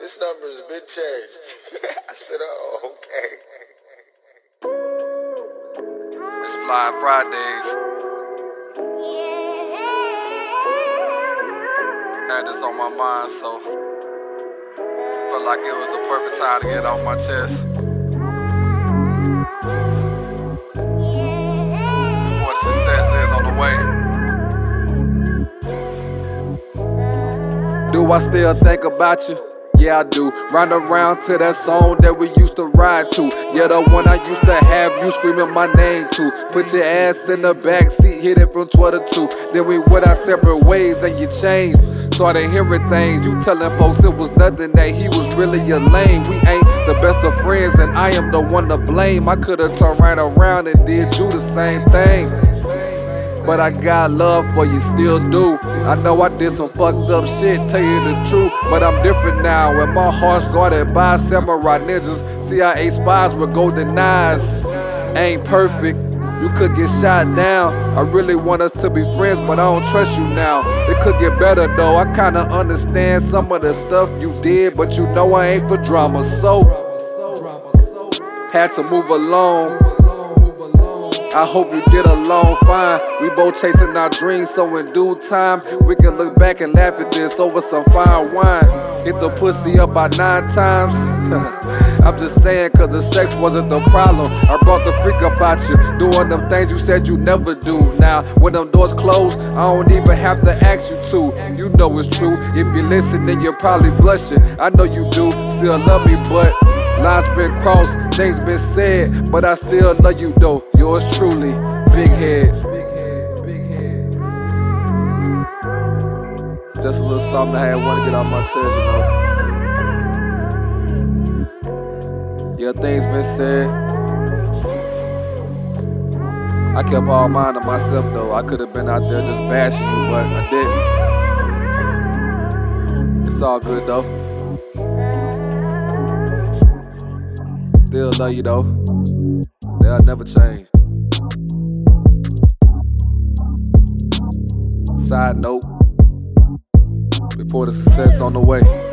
This number's been changed. I said, oh, okay. It's Flyant Fridays. Had this on my mind, so felt like it was the perfect time to get off my chest. Before the success is on the way. Do I still think about you? Yeah, I do. Run around to that song that we used to ride to. Yeah, the one I used to have you screaming my name to. Put your ass in the back seat, hit it from 12 to 2. Then we went our separate ways, then you changed. Started hearing things, you telling folks it was nothing, that he was really a lame. We ain't the best of friends, and I am the one to blame. I could've turned right around and did you the same thing. But I got love for you, still do. I know I did some fucked up shit, tell you the truth. But I'm different now, and my heart's guarded by samurai ninjas, CIA spies with golden eyes. Ain't perfect, you could get shot down. I really want us to be friends, but I don't trust you now. It could get better though, I kinda understand some of the stuff you did, but you know I ain't for drama, so had to move along. I hope you get along fine. We both chasing our dreams, so in due time, we can look back and laugh at this over some fine wine. Hit the pussy up by nine times. I'm just saying, cause the sex wasn't the problem. I brought the freak about you, doing them things you said you never do. Now, when them doors close, I don't even have to ask you to. You know it's true. If you listen, then you're probably blushing. I know you do, still love me, but. Lines been crossed, things been said, but I still love you though. Yours truly, big head. Just a little something I had want to get off my chest, you know. Yeah, things been said. I kept all mine to myself though. I could have been out there just bashing you, but I didn't. It's all good though. Love you though. They'll never change. Side note, before the success on the way.